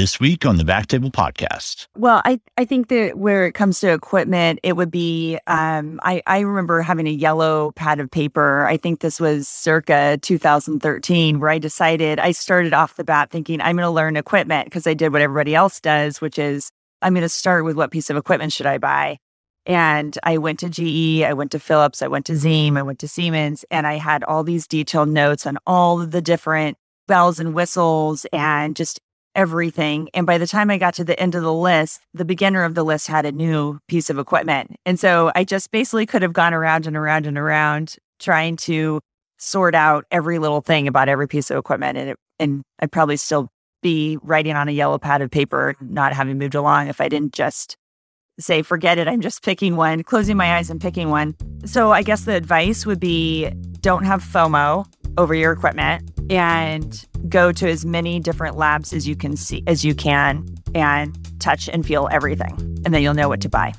this week on the Back Table Podcast. Well, I, I think that where it comes to equipment, it would be um, I, I remember having a yellow pad of paper. I think this was circa 2013, where I decided I started off the bat thinking I'm going to learn equipment because I did what everybody else does, which is I'm going to start with what piece of equipment should I buy. And I went to GE, I went to Philips, I went to Ziehm, I went to Siemens, and I had all these detailed notes on all the different bells and whistles and just everything. And by the time I got to the end of the list, the beginner of the list had a new piece of equipment. And so I just basically could have gone around and around and around trying to sort out every little thing about every piece of equipment. And, it, and I'd probably still be writing on a yellow pad of paper, not having moved along if I didn't just say, forget it, I'm just picking one, closing my eyes and picking one. So I guess the advice would be don't have FOMO over your equipment and go to as many different labs as you can see as you can and touch and feel everything and then you'll know what to buy.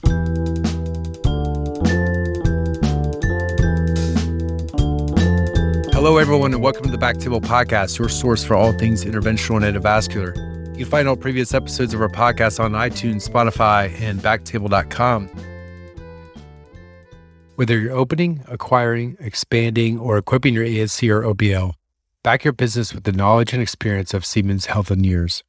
Hello, everyone, and welcome to the Backtable Podcast, your source for all things interventional and endovascular. You can find all previous episodes of our podcast on iTunes, Spotify, and backtable.com. Whether you're opening, acquiring, expanding, or equipping your ASC or OBL, back your business with the knowledge and experience of Siemens Healthineers.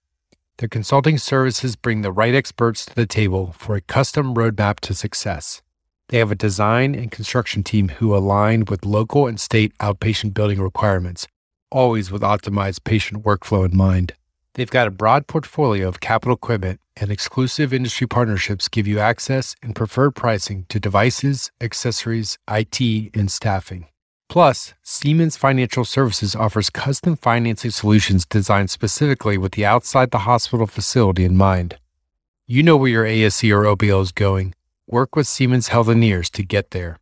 Their consulting services bring the right experts to the table for a custom roadmap to success. They have a design and construction team who align with local and state outpatient building requirements, always with optimized patient workflow in mind. They've got a broad portfolio of capital equipment, and exclusive industry partnerships give you access and preferred pricing to devices, accessories, IT, and staffing. Plus, Siemens Financial Services offers custom financing solutions designed specifically with the outside the hospital facility in mind. You know where your ASC or OBL is going. Work with Siemens Healthineers to get there.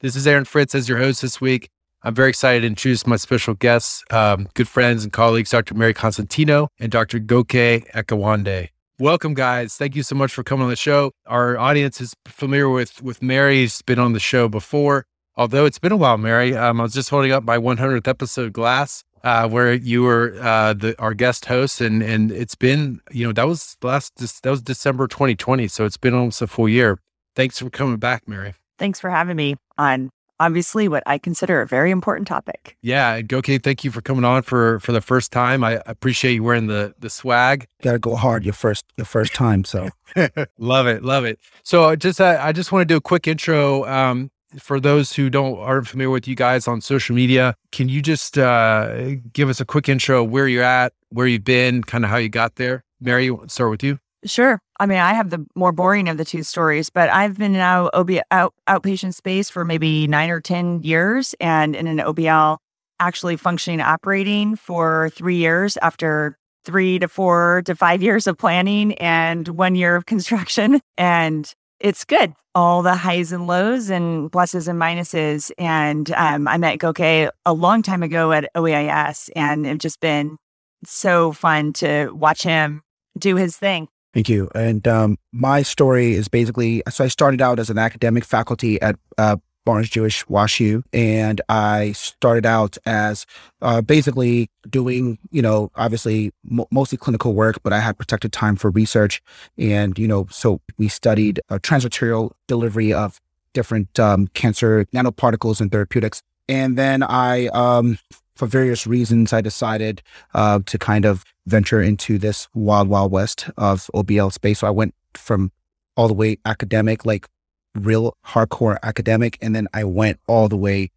This is Aaron Fritts as your host this week. I'm very excited to introduce my special guests, um, good friends and colleagues, Dr. Mary Costantino and Dr. Goke Akinwande. Welcome, guys. Thank you so much for coming on the show. Our audience is familiar with with Mary. She's been on the show before. Although it's been a while, Mary. Um, I was just holding up my 100th episode glass, uh, where you were uh, the our guest host, and and it's been you know that was last that was December 2020, so it's been almost a full year. Thanks for coming back, Mary. Thanks for having me on obviously what I consider a very important topic. Yeah, Goke, thank you for coming on for for the first time. I appreciate you wearing the the swag. Got to go hard your first your first time. So love it, love it. So just uh, I just want to do a quick intro. Um, for those who don't aren't familiar with you guys on social media, can you just uh, give us a quick intro where you're at, where you've been, kind of how you got there? Mary, start with you. Sure. I mean, I have the more boring of the two stories, but I've been in an OB out, outpatient space for maybe nine or 10 years and in an OBL actually functioning operating for three years after three to four to five years of planning and one year of construction. And it's good. All the highs and lows and pluses and minuses. And um, I met Goke a long time ago at OEIS and it's just been so fun to watch him do his thing. Thank you. And um, my story is basically so I started out as an academic faculty at uh, Barnes Jewish WashU, and I started out as uh, basically doing, you know, obviously mostly clinical work, but I had protected time for research, and you know, so we studied uh, transarterial delivery of different um, cancer nanoparticles and therapeutics, and then I um, for various reasons, I decided uh, to kind of venture into this wild, wild west of OBL space. So I went from all the way academic, like real hardcore academic, and then I went all the way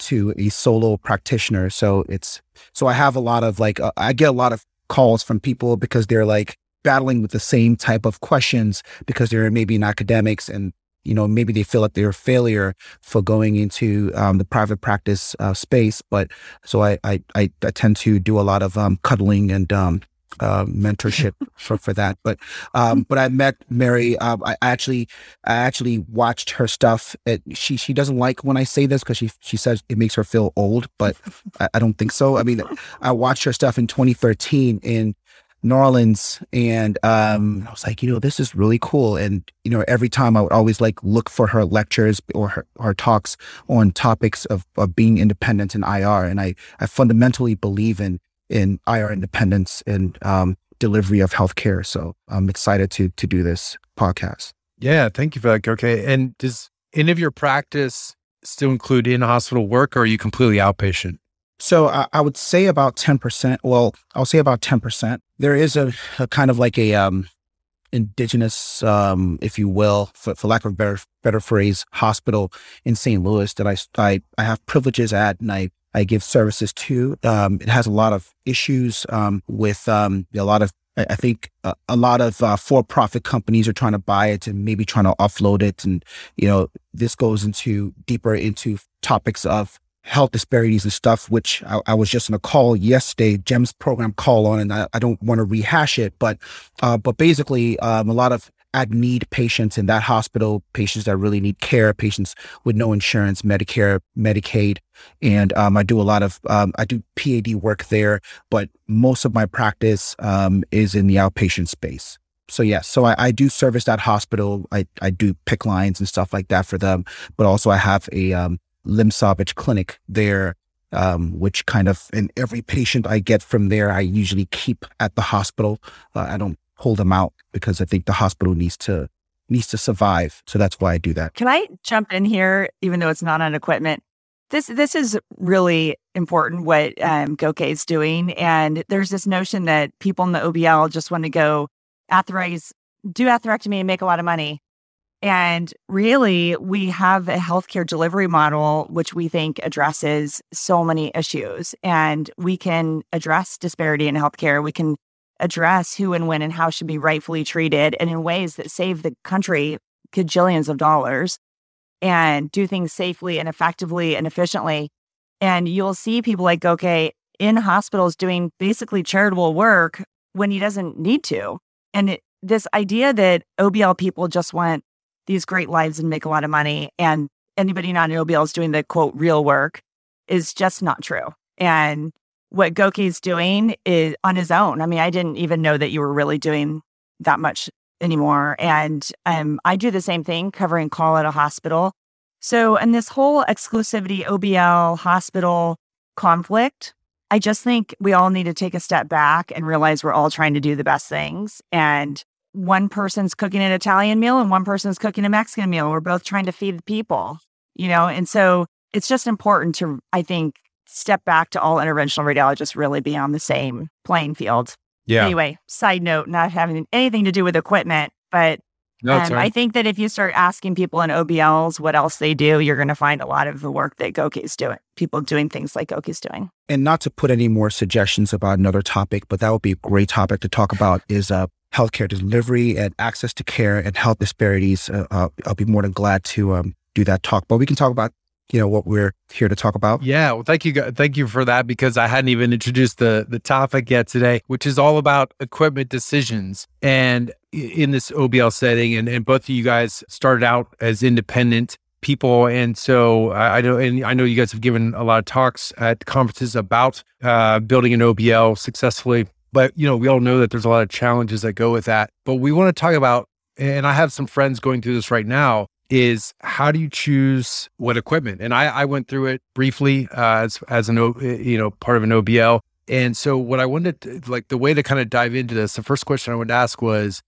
to a solo practitioner. So it's so I have a lot of like uh, I get a lot of calls from people because they're like battling with the same type of questions because they're maybe in academics and you know, maybe they feel like they're a failure for going into um, the private practice uh, space. But so I, I, I, tend to do a lot of um, cuddling and um, uh, mentorship for, for that. But um, but I met Mary. Uh, I actually I actually watched her stuff. It, she she doesn't like when I say this because she she says it makes her feel old, but I, I, don't think so. I mean, I watched her stuff in 2013, in New Orleans, and um, I was like, you know, this is really cool. And you know, every time I would always like look for her lectures or her, her talks on topics of, of being independent in IR. And I I fundamentally believe in in IR independence and um, delivery of healthcare. So I'm excited to to do this podcast. Yeah, thank you for that. Okay, and does any of your practice still include in hospital work, or are you completely outpatient? So I, I would say about ten percent. Well, I'll say about ten percent. There is a, a kind of like a um, indigenous, um, if you will, for, for lack of a better better phrase, hospital in St. Louis that I I, I have privileges at, and I I give services to. Um, it has a lot of issues um, with um, a lot of. I think a, a lot of uh, for-profit companies are trying to buy it and maybe trying to offload it, and you know this goes into deeper into topics of health disparities and stuff, which I, I, was just on a call yesterday, GEMS program call on, and I, I don't want to rehash it, but uh, but basically, um, a lot of ag need patients in that hospital, patients that really need care, patients with no insurance, Medicare, Medicaid, and um, I do a lot of um, I do PAD work there, but most of my practice um, is in the outpatient space. So yes, so I, I, do service that hospital. I, I do PICC lines and stuff like that for them, but also I have a um, limb salvage clinic there, um, which kind of, and every patient I get from there, I usually keep at the hospital. Uh, I don't pull them out because I think the hospital needs to needs to survive. So that's why I do that. Can I jump in here, even though it's not on equipment? This this is really important what um, Goke is doing, and there's this notion that people in the OBL just want to go athorize, do atherectomy, and make a lot of money. And really, we have a healthcare delivery model which we think addresses so many issues. And we can address disparity in healthcare. We can address who and when and how should be rightfully treated and in ways that save the country gajillions of dollars and do things safely and effectively and efficiently. And you'll see people like Goke in hospitals doing basically charitable work when he doesn't need to. And it, this idea that OBL people just want these great lives and make a lot of money. And anybody not in OBL is doing the quote real work is just not true. And what Goke's doing is on his own. I mean, I didn't even know that you were really doing that much anymore. And um, I do the same thing, covering call at a hospital. So, and this whole exclusivity OBL hospital conflict, I just think we all need to take a step back and realize we're all trying to do the best things. And one person's cooking an Italian meal and one person's cooking a Mexican meal. We're both trying to feed the people, you know? And so it's just important to, I think, step back to all interventional radiologists really be on the same playing field. Yeah. Anyway, side note, not having anything to do with equipment, but no, um, I think that if you start asking people in OBLs what else they do, you're going to find a lot of the work that Goke's doing, people doing things like Goke's doing. And not to put any more suggestions about another topic, but that would be a great topic to talk about is uh, healthcare delivery and access to care and health disparities. Uh, uh, I'll be more than glad to um, do that talk, but we can talk about you know what we're here to talk about. Yeah, well, thank you, thank you for that because I hadn't even introduced the the topic yet today, which is all about equipment decisions and in this OBL setting. And, and both of you guys started out as independent people, and so I, I know, and I know you guys have given a lot of talks at conferences about uh, building an OBL successfully. But, you know, we all know that there's a lot of challenges that go with that. But we want to talk about, and I have some friends going through this right now, is how do you choose what equipment? And I, I went through it briefly uh, as, as an, you know, part of an OBL. And so what I wanted to, like the way to kind of dive into this, the first question I would ask was,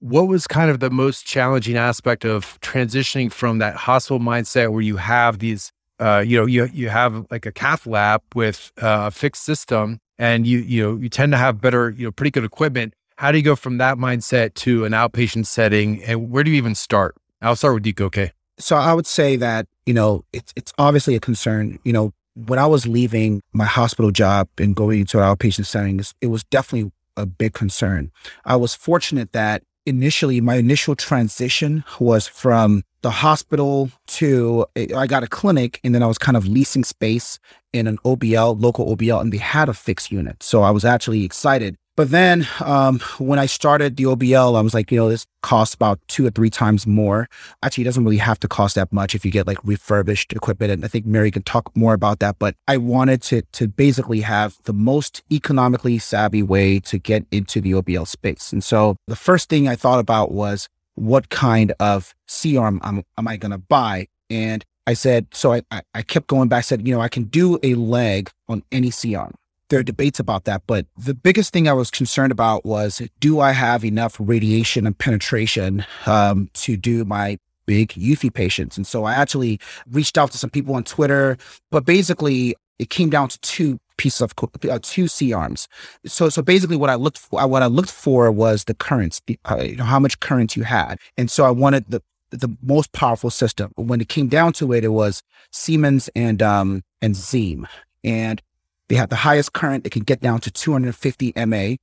what was kind of the most challenging aspect of transitioning from that hospital mindset where you have these uh, you know, you you have like a cath lab with uh, a fixed system, and you you know you tend to have better you know pretty good equipment. How do you go from that mindset to an outpatient setting, and where do you even start? I'll start with you, okay? So I would say that you know it's it's obviously a concern. You know, when I was leaving my hospital job and going into an outpatient setting, it was definitely a big concern. I was fortunate that initially my initial transition was from the hospital to I got a clinic and then I was kind of leasing space in an OBL, local OBL, and they had a fixed unit. So I was actually excited but then um, when I started the OBL, I was like, you know, this costs about two or three times more. Actually, it doesn't really have to cost that much if you get like refurbished equipment. And I think Mary can talk more about that. But I wanted to to basically have the most economically savvy way to get into the OBL space. And so the first thing I thought about was what kind of C arm am, am I going to buy? And I said, so I, I kept going back, I said, you know, I can do a leg on any C arm there are debates about that. But the biggest thing I was concerned about was do I have enough radiation and penetration um, to do my big UFE patients? And so I actually reached out to some people on Twitter, but basically it came down to two pieces of uh, two C arms. So so basically what I looked for what I looked for was the currents, uh, you know, how much current you had, and so I wanted the the most powerful system. When it came down to it, it was Siemens and um and Ziehm, and they had the highest current. It can get down to 250 MA.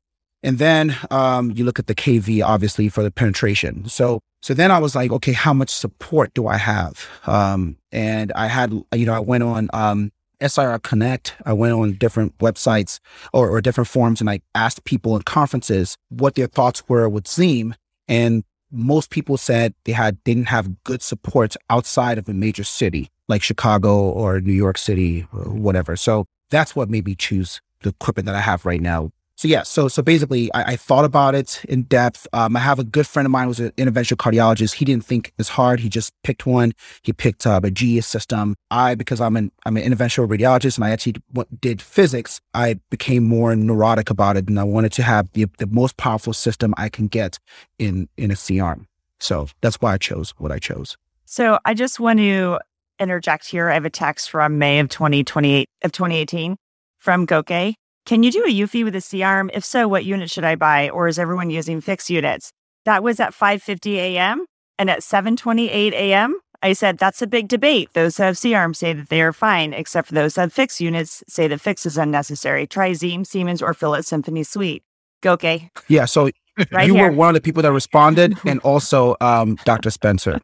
And then um, you look at the KV, obviously, for the penetration. So, so then I was like, okay, how much support do I have? Um, and I had, you know, I went on um, SIR Connect. I went on different websites or, or different forums, and I asked people in conferences what their thoughts were with Ziehm. And most people said they had didn't have good support outside of a major city like Chicago or New York City or whatever. So that's what made me choose the equipment that I have right now. So yeah, so so basically, I, I thought about it in depth. Um, I have a good friend of mine who's an interventional cardiologist. He didn't think it's hard. He just picked one. He picked uh, a GE system. I, because I'm an I'm an interventional radiologist and I actually did physics, I became more neurotic about it, and I wanted to have the the most powerful system I can get in in a C arm. So that's why I chose what I chose. So I just want to interject here. I have a text from May of 2028 of 2018 from Goke. Can you do a UFE with a C arm? If so, what unit should I buy? Or is everyone using fixed units? That was at 5:50 a.m. and at 7:28 a.m. I said that's a big debate. Those who have C arms say that they are fine, except for those who have fixed units say that fix is unnecessary. Try Ziehm, Siemens, or Philips Symphony Suite. Goke. Yeah, so right you here. were one of the people that responded, and also um, Dr. Spencer.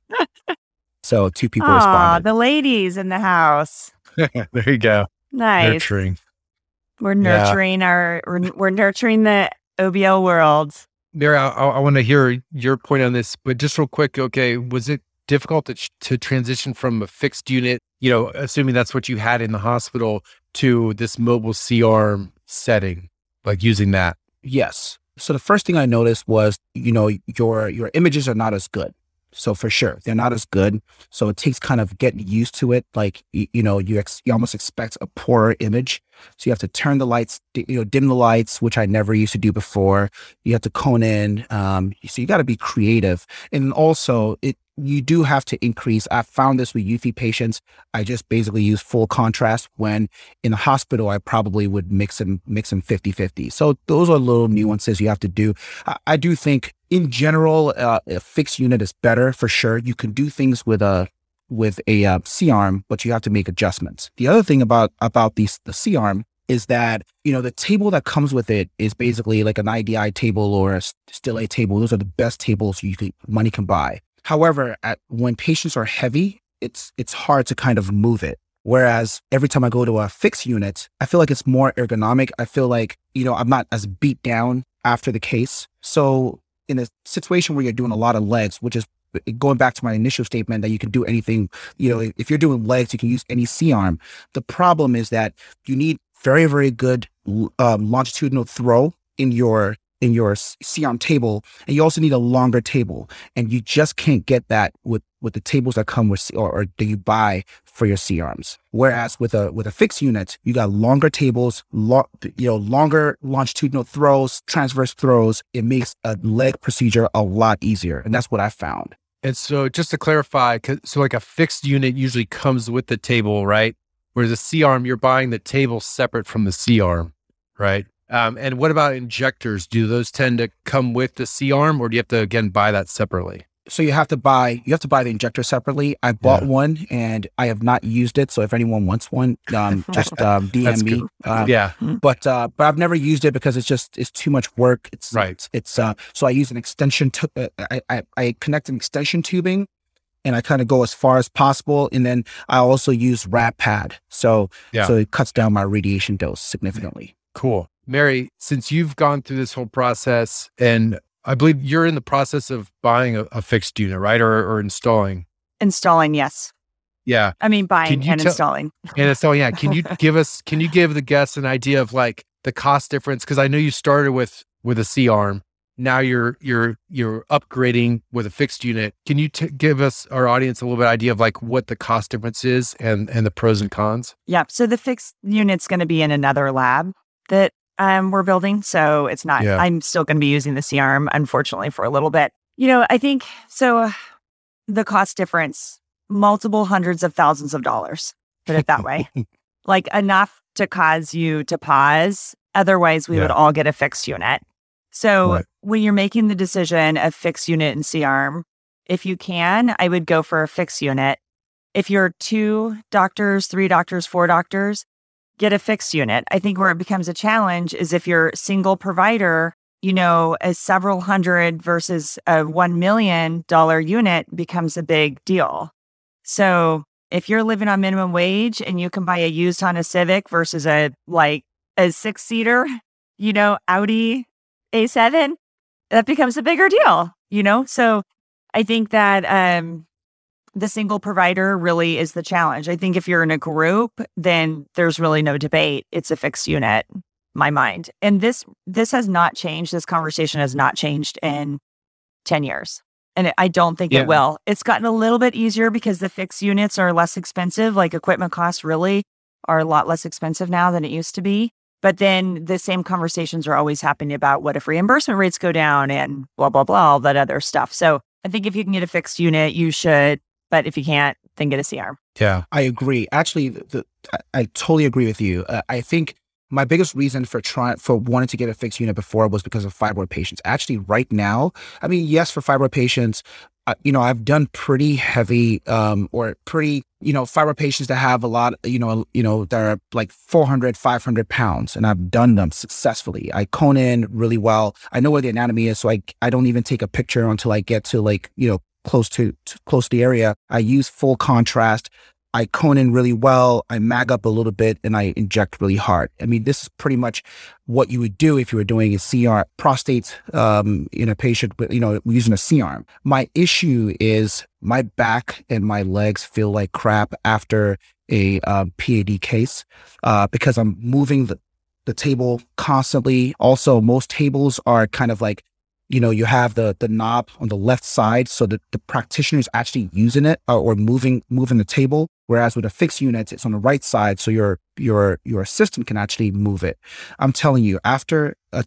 So two people Aww, responded. the ladies in the house. there you go. Nice. Nurturing. We're nurturing yeah. our, we're, we're, nurturing the OBL world. Mary, I, I want to hear your point on this, but just real quick, okay, was it difficult to, to transition from a fixed unit, you know, assuming that's what you had in the hospital, to this mobile C arm setting, like using that? Yes. So the first thing I noticed was, you know, your your images are not as good. So for sure, they're not as good. So it takes kind of getting used to it. Like you, you know, you ex- you almost expect a poorer image. So you have to turn the lights, you know, dim the lights, which I never used to do before. You have to cone in. Um, so you got to be creative, and also it you do have to increase. I found this with UFE patients. I just basically use full contrast when in the hospital, I probably would mix them, mix them 50 50. So those are little nuances you have to do. I, I do think in general, uh, a fixed unit is better for sure. You can do things with a, with a uh, C arm, but you have to make adjustments. The other thing about, about these, the C arm is that you know the table that comes with it is basically like an IDI table or a Stille table. Those are the best tables you can money can buy. However, at, when patients are heavy, it's it's hard to kind of move it. Whereas every time I go to a fixed unit, I feel like it's more ergonomic. I feel like, you know, I'm not as beat down after the case. So in a situation where you're doing a lot of legs, which is going back to my initial statement that you can do anything, you know, if you're doing legs, you can use any C arm. The problem is that you need very, very good um, longitudinal throw in your in your C-arm table, and you also need a longer table, and you just can't get that with with the tables that come with or, or that you buy for your C-arms. Whereas with a with a fixed unit, you got longer tables, lo- you know, longer longitudinal throws, transverse throws. It makes a leg procedure a lot easier, and that's what I found. And so, just to clarify, so like a fixed unit usually comes with the table, right? Whereas a C arm, you're buying the table separate from the C arm, right? Um, and what about injectors? Do those tend to come with the C arm, or do you have to again buy that separately? So you have to buy you have to buy the injector separately. I bought yeah. one and I have not used it. So if anyone wants one, um, just um, DM me. Uh, yeah, but uh, but I've never used it because it's just it's too much work. It's right. It's, it's uh, so I use an extension. To, uh, I, I I connect an extension tubing and I kind of go as far as possible. And then I also use Rad-Pad. So, yeah. so it cuts down my radiation dose significantly. Cool. Mary, since you've gone through this whole process, and I believe you're in the process of buying a, a fixed unit, right? Or, or installing? Installing, yes. Yeah. I mean, buying and installing. And installing, yeah. Can you give us, can you give the guests an idea of like the cost difference? Cause I know you started with, with a C arm. Now you're, you're, you're upgrading with a fixed unit. Can you t- give us, our audience, a little bit idea of like what the cost difference is and, and the pros and cons? Yeah. So the fixed unit's going to be in another lab that um, we're building. So it's not, Yeah. I'm still going to be using the C arm, unfortunately, for a little bit. You know, I think so. uh, the cost difference, multiple hundreds of thousands of dollars, put it that way, like enough to cause you to pause. Otherwise, we would all get a fixed unit. So Right. when you're making the decision of fixed unit and C arm, if you can, I would go for a fixed unit. If you're two doctors, three doctors, four doctors, get a fixed unit. I think where it becomes a challenge is if you're single provider, you know, a several hundred versus a $1 million unit becomes a big deal. So if you're living on minimum wage and you can buy a used Honda Civic versus a like a six seater, you know, Audi A7, that becomes a bigger deal, you know? So I think that um, the single provider really is the challenge. I think if you're in a group, then there's really no debate. It's a fixed unit, my mind. And this this has not changed. This conversation has not changed in 10 years. And it- I don't think Yeah. it will. It's gotten a little bit easier because the fixed units are less expensive. Like equipment costs really are a lot less expensive now than it used to be. But then the same conversations are always happening about what if reimbursement rates go down and blah, blah, blah, all that other stuff. So I think if you can get a fixed unit, you should. But if you can't, then get a CR. Yeah. I agree. Actually, the, the, I, I totally agree with you. Uh, I think my biggest reason for trying for wanting to get a fixed unit before was because of fibroid patients. Actually, right now, I mean, yes, for fibroid patients, uh, you know, I've done pretty heavy um, or pretty, you know, fibroid patients that have a lot, you know, you know, that are like 400, 500 pounds, and I've done them successfully. I cone in really well. I know where the anatomy is, so I I don't even take a picture until I get to like, you know, close to, to close to the area. I use full contrast. I cone in really well. I mag up a little bit and I inject really hard. I mean, this is pretty much what you would do if you were doing a CR prostate um, in a patient, with, you know, using a C arm. My issue is my back and my legs feel like crap after a um, PAD case uh, because I'm moving the, the table constantly. Also, most tables are kind of like you know, you have the the knob on the left side, so the, the practitioner is actually using it uh, or moving moving the table. Whereas with a fixed unit, it's on the right side, so your your your assistant can actually move it. I'm telling you, after a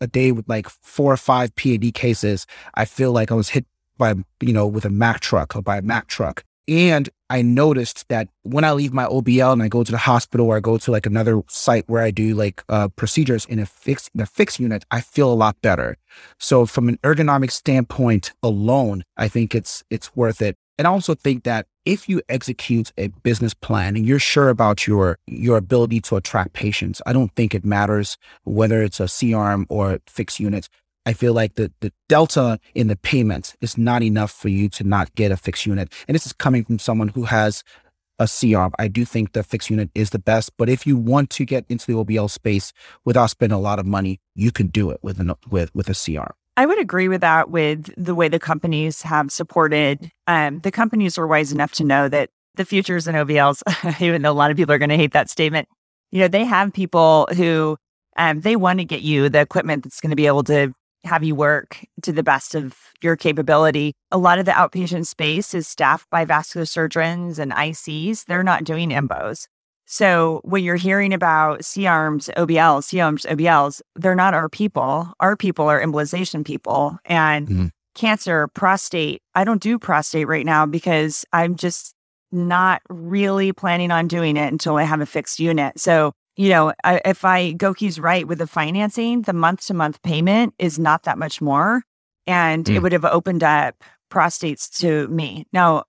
a- day with like four or five PAD cases, I feel like I was hit by you know with a Mack truck or by a Mack truck. And I noticed that when I leave my OBL and I go to the hospital or I go to like another site where I do like uh, procedures in a fixed in a fixed unit, I feel a lot better. So from an ergonomic standpoint alone, I think it's it's worth it. And I also think that if you execute a business plan and you're sure about your your ability to attract patients, I don't think it matters whether it's a C arm or fixed units. I feel like the, the delta in the payments is not enough for you to not get a fixed unit. And this is coming from someone who has a arm. I do think the fixed unit is the best, but if you want to get into the OBL space without spending a lot of money, you can do it with an with with a C arm. I would agree with that with the way the companies have supported. Um, the companies are wise enough to know that the futures in OBLs, even though a lot of people are going to hate that statement, you know, they have people who um, they want to get you the equipment that's going to be able to have you work to the best of your capability. A lot of the outpatient space is staffed by vascular surgeons and ICs. They're not doing embos. So when you're hearing about C arms, OBLs, C arms, OBLs, they're not our people. Our people are embolization people and Mhm. cancer, prostate. I don't do prostate right now because I'm just not really planning on doing it until I have a fixed unit. So, you know, I, if I Goke's right with the financing, the month to month payment is not that much more. And it Mm. would have opened up prostates to me. Now,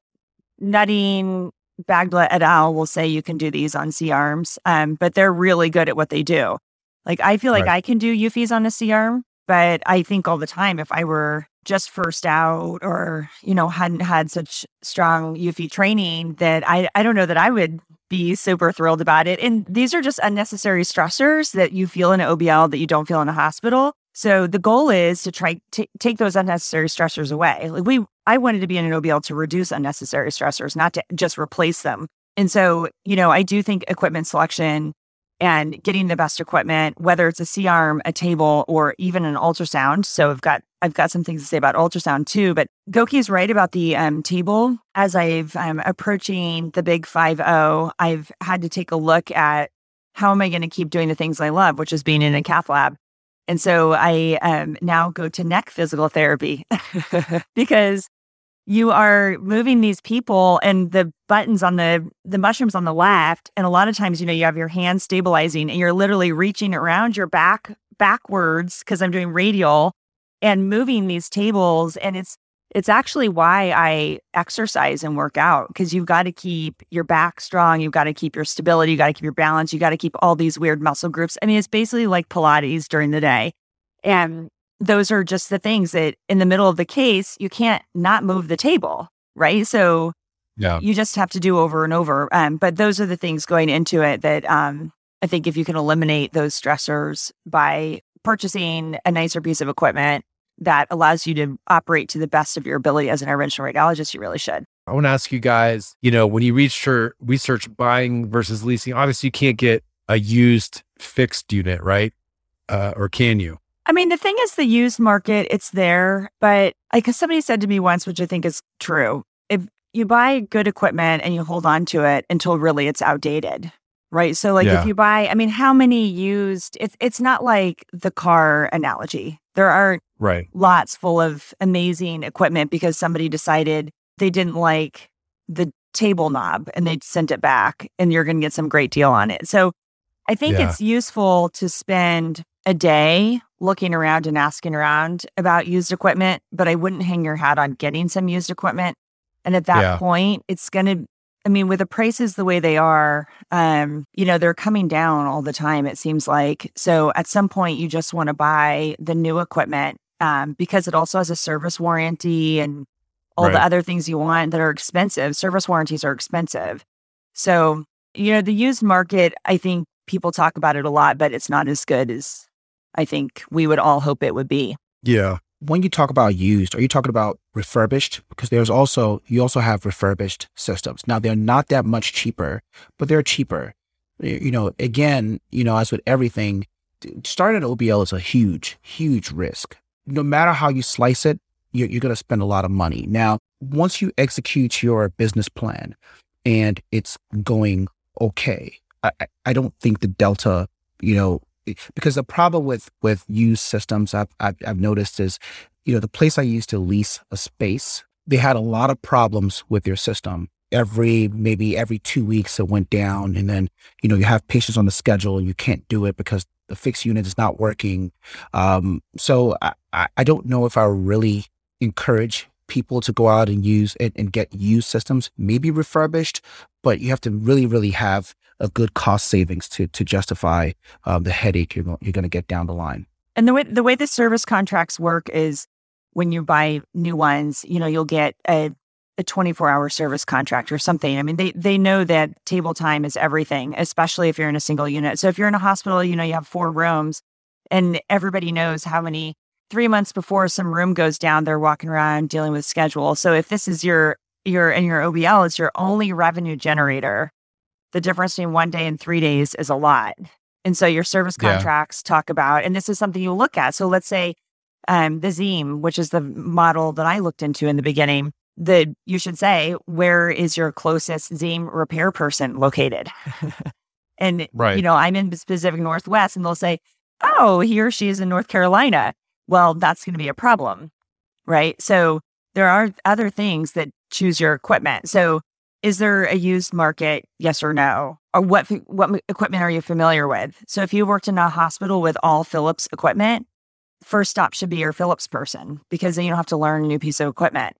Nutting Bagla et al. will say you can do these on C arms, um, but they're really good at what they do. Like I feel like Right. I can do UFEs on a C arm, but I think all the time if I were just first out or you know hadn't had such strong UFE training that I I don't know that I would be super thrilled about it. And these are just unnecessary stressors that you feel in an OBL that you don't feel in a hospital. So the goal is to try to take those unnecessary stressors away. Like we, I wanted to be in an OBL to reduce unnecessary stressors, not to just replace them. And so, you know, I do think equipment selection and getting the best equipment, whether it's a C arm, a table, or even an ultrasound. So I've got I've got some things to say about ultrasound too. But Goke is right about the um, table. As I've um, approaching the big five zero, I've had to take a look at how am I going to keep doing the things I love, which is being in a cath lab? And so I um, now go to neck physical therapy because you are moving these people and the buttons on the the mushrooms on the left and a lot of times you know you have your hand stabilizing and you're literally reaching around your back backwards because I'm doing radial and moving these tables and it's it's actually why I exercise and work out because you've got to keep your back strong. You've got to keep your stability. You got to keep your balance. You got to keep all these weird muscle groups. I mean, it's basically like Pilates during the day. And those are just the things that in the middle of the case, you can't not move the table. Right. So yeah. you just have to do over and over. Um, but those are the things going into it that um, I think if you can eliminate those stressors by purchasing a nicer piece of equipment that allows you to operate to the best of your ability as an interventional radiologist, you really should. I want to ask you guys, you know, when you research research buying versus leasing, obviously you can't get a used fixed unit, right? Uh, or can you? I mean, the thing is, the used market, it's there, but like somebody said to me once, which I think is true, if you buy good equipment and you hold on to it until really it's outdated, right? So, like, Yeah. if you buy, I mean, how many used? It's it's not like the car analogy. There are Right. lots full of amazing equipment because somebody decided they didn't like the table knob and they sent it back and you're going to get some great deal on it. So I think Yeah. it's useful to spend a day looking around and asking around about used equipment, but I wouldn't hang your hat on getting some used equipment. And at that Yeah. point, it's going to I mean, with the prices the way they are, um, you know, they're coming down all the time, it seems like. So at some point, you just want to buy the new equipment um, because it also has a service warranty and all the other things you want that are expensive. Service warranties are expensive. So, you know, the used market, I think people talk about it a lot, but it's not as good as I think we would all hope it would be. Yeah. when you talk about used, are you talking about refurbished? Because there's also you also have refurbished systems. Now they're not that much cheaper, but they're cheaper. You know, again, you know, as with everything, starting an OBL is a huge, huge risk. No matter how you slice it, you're, you're going to spend a lot of money. Now, once you execute your business plan and it's going okay, I, I- don't think the delta, you know, because the problem with with used systems I've, I've I've noticed is, you know, the place I used to lease a space, they had a lot of problems with their system. Every maybe every two weeks it went down, and then you know you have patients on the schedule and you can't do it because the fixed unit is not working. Um, so I, I don't know if I really encourage people to go out and use and, and get used systems, maybe refurbished, but you have to really really have a good cost savings to to justify um, the headache you're going, you're going to get down the line. And the way the way the service contracts work is when you buy new ones, you know, you'll get a a 24 hour service contract or something. I mean, they they know that table time is everything, especially if you're in a single unit. So if you're in a hospital, you know, you have four rooms and everybody knows how many three months before some room goes down, they're walking around dealing with schedule. So if this is your your and your OBL is your only revenue generator, the difference between one day and three days is a lot. And so your service Yeah. contracts talk about, and this is something you look at. So let's say um, the Ziehm, which is the model that I looked into in the beginning, that you should say, where is your closest Ziehm repair person located? and, Right. you know, I'm in the Pacific Northwest, and they'll say, oh, he or she is in North Carolina. Well, that's going to be a problem, right? So there are other things that choose your equipment. So is there a used market? Yes or no? Or what what equipment are you familiar with? So if you worked in a hospital with all Philips equipment, first stop should be your Philips person because then you don't have to learn a new piece of equipment.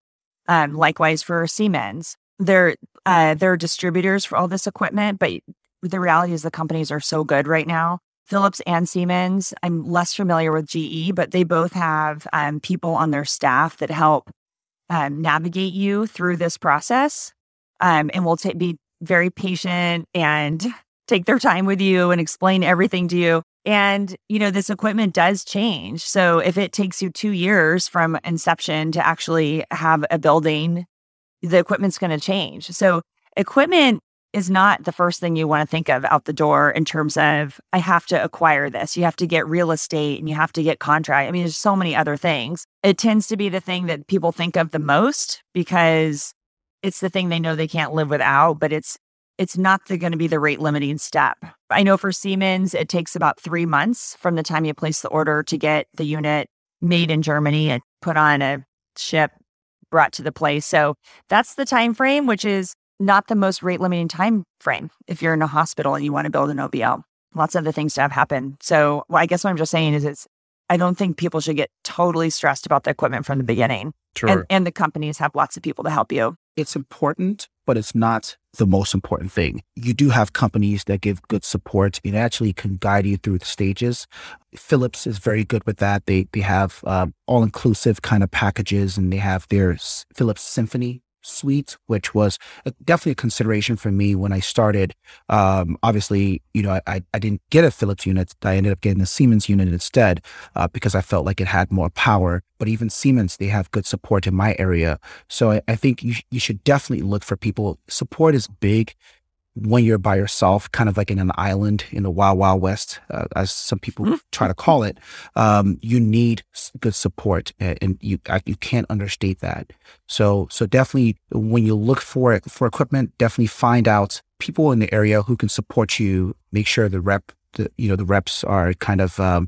Um, likewise for Siemens, they're uh, they're distributors for all this equipment, but the reality is the companies are so good right now. Philips and Siemens. I'm less familiar with GE, but they both have um, people on their staff that help um, navigate you through this process um, and will ta- be very patient and take their time with you and explain everything to you. And, you know, this equipment does change. So if it takes you two years from inception to actually have a building, the equipment's going to change. So equipment is not the first thing you want to think of out the door in terms of, I have to acquire this. You have to get real estate and you have to get contract. I mean, there's so many other things. It tends to be the thing that people think of the most because it's the thing they know they can't live without, but it's it's not going to be the rate limiting step. I know for Siemens, it takes about three months from the time you place the order to get the unit made in Germany and put on a ship, brought to the place. So that's the time frame, which is not the most rate limiting time frame if you're in a hospital and you want to build an OBL. Lots of other things to have happen. So well, I guess what I'm just saying is it's I don't think people should get totally stressed about the equipment from the beginning. Sure. And, and the companies have lots of people to help you. It's important, but it's not the most important thing. You do have companies that give good support and actually can guide you through the stages. Philips is very good with that. They they have uh, all inclusive kind of packages, and they have their Philips Symphony suite, which was definitely a consideration for me when I started. Um, obviously, you know, I, I didn't get a Philips unit. I ended up getting a Siemens unit instead uh, because I felt like it had more power. But even Siemens, they have good support in my area. So I, I think you, you should definitely look for people. Support is big when you're by yourself, kind of like in an island in the wild, wild west, uh, as some people mm-hmm. try to call it, um, you need good support, and you you can't understate that. So so definitely when you look for for equipment, definitely find out people in the area who can support you. Make sure the rep, the, you know, the reps are kind of um,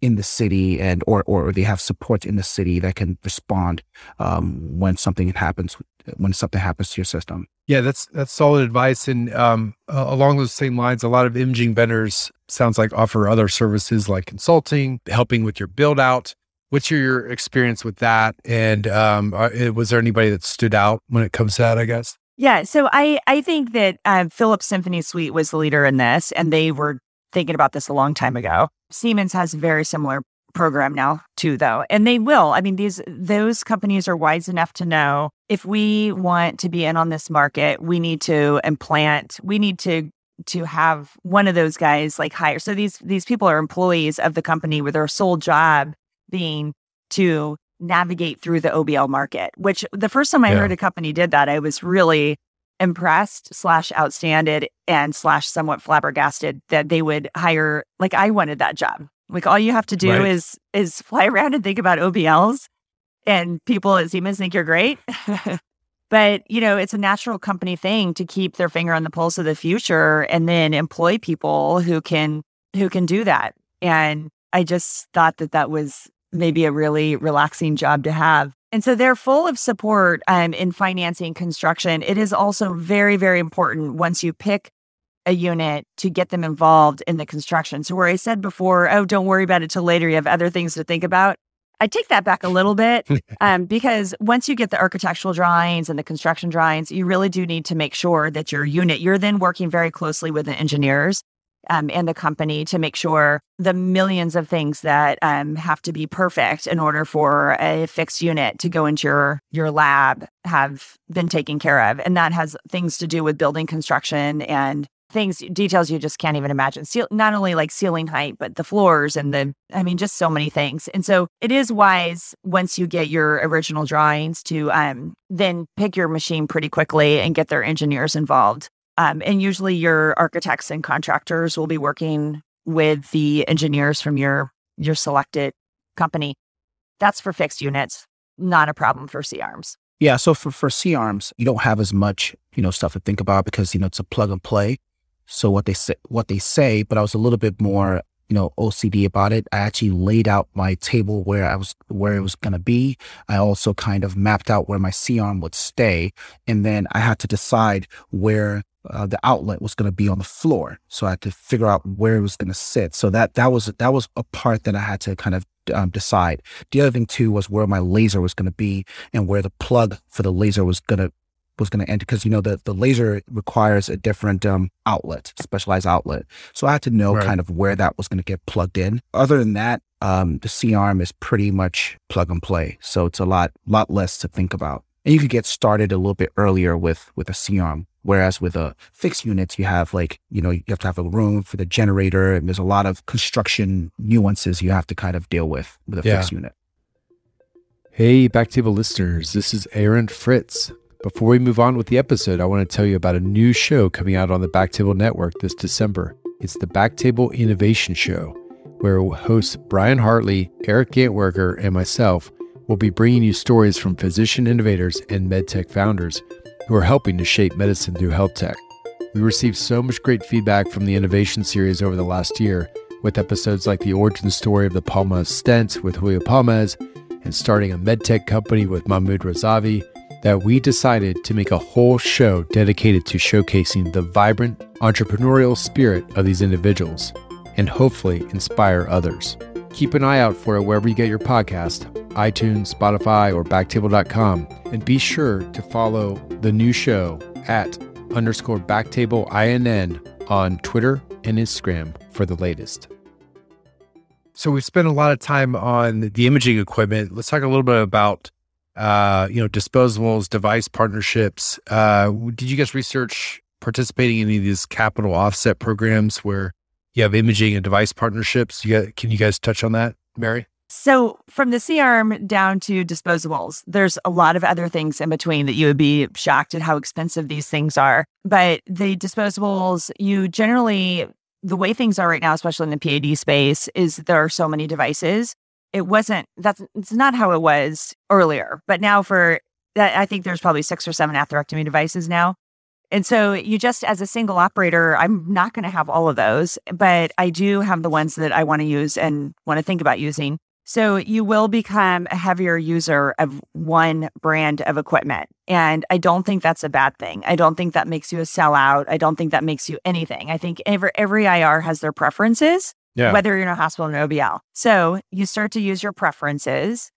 in the city and or or they have support in the city that can respond um, when something happens when something happens to your system. Yeah, that's that's solid advice. And um, uh, along those same lines, a lot of imaging vendors sounds like offer other services like consulting, helping with your build out. What's your experience with that? And um, uh, was there anybody that stood out when it comes to that? I guess. Yeah, so I I think that uh, Philips Symphony Suite was the leader in this, and they were thinking about this a long time ago. Siemens has a very similar program now too though and they will i mean these those companies are wise enough to know if we want to be in on this market we need to implant we need to to have one of those guys like hire so these these people are employees of the company with their sole job being to navigate through the obl market which the first time i yeah. heard a company did that i was really impressed slash outstanded and slash somewhat flabbergasted that they would hire like I wanted that job. Like all you have to do right. is is fly around and think about OBLs and people at Siemens think you're great. but you know, it's a natural company thing to keep their finger on the pulse of the future and then employ people who can who can do that. And I just thought that that was maybe a really relaxing job to have. And so they're full of support um, in financing construction. It is also very, very important once you pick a unit to get them involved in the construction. So, where I said before, oh, don't worry about it till later, you have other things to think about. I take that back a little bit um, because once you get the architectural drawings and the construction drawings, you really do need to make sure that your unit, you're then working very closely with the engineers um, and the company to make sure the millions of things that um, have to be perfect in order for a fixed unit to go into your your lab have been taken care of, and that has things to do with building construction and things details you just can't even imagine Seal, not only like ceiling height but the floors and the i mean just so many things and so it is wise once you get your original drawings to um, then pick your machine pretty quickly and get their engineers involved um, and usually your architects and contractors will be working with the engineers from your your selected company. That's for fixed units, not a problem for C arms. Yeah, so for for C arms, you don't have as much you know stuff to think about because you know it's a plug and play. So what they say, what they say, but I was a little bit more you know OCD about it. I actually laid out my table where I was where it was going to be. I also kind of mapped out where my C arm would stay, and then I had to decide where uh, the outlet was going to be on the floor. So I had to figure out where it was going to sit. So that that was that was a part that I had to kind of um, decide. The other thing too was where my laser was going to be and where the plug for the laser was going to was going to end because you know the the laser requires a different um, outlet, specialized outlet. So I had to know right. kind of where that was going to get plugged in. Other than that, um, the C arm is pretty much plug and play. So it's a lot lot less to think about. And you could get started a little bit earlier with with a C arm Whereas with a fixed unit, you have like, you know, you have to have a room for the generator and there's a lot of construction nuances you have to kind of deal with with a yeah. fixed unit. Hey, Backtable listeners, this is Aaron Fritts. Before we move on with the episode, I want to tell you about a new show coming out on the Backtable Network this December. It's the Backtable Innovation Show, where hosts Brian Hartley, Eric Gantwerker, and myself will be bringing you stories from physician innovators and medtech founders who are helping to shape medicine through health tech. We received so much great feedback from the innovation series over the last year, with episodes like the origin story of the Palmaz stent with Julio Palmaz and starting a medtech company with Mahmoud Razavi, that we decided to make a whole show dedicated to showcasing the vibrant entrepreneurial spirit of these individuals and hopefully inspire others. Keep an eye out for it wherever you get your podcast, iTunes, Spotify, or backtable.com, and be sure to follow the new show at underscore backtable INN on Twitter and Instagram for the latest. So we've spent a lot of time on the imaging equipment. Let's talk a little bit about uh, you know disposables, device partnerships. Uh, did you guys research participating in any of these capital offset programs where you have imaging and device partnerships? You got, can you guys touch on that, Mary? So, from the C arm down to disposables, there's a lot of other things in between that you would be shocked at how expensive these things are. But the disposables, you generally the way things are right now, especially in the PAD space, is there are so many devices. It wasn't that's it's not how it was earlier, but now for that, I think there's probably six or seven atherectomy devices now. And so you just as a single operator, I'm not going to have all of those, but I do have the ones that I want to use and want to think about using. So you will become a heavier user of one brand of equipment. And I don't think that's a bad thing. I don't think that makes you a sellout. I don't think that makes you anything. I think every, every IR has their preferences, yeah. whether you're in a hospital or an OBL. So you start to use your preferences.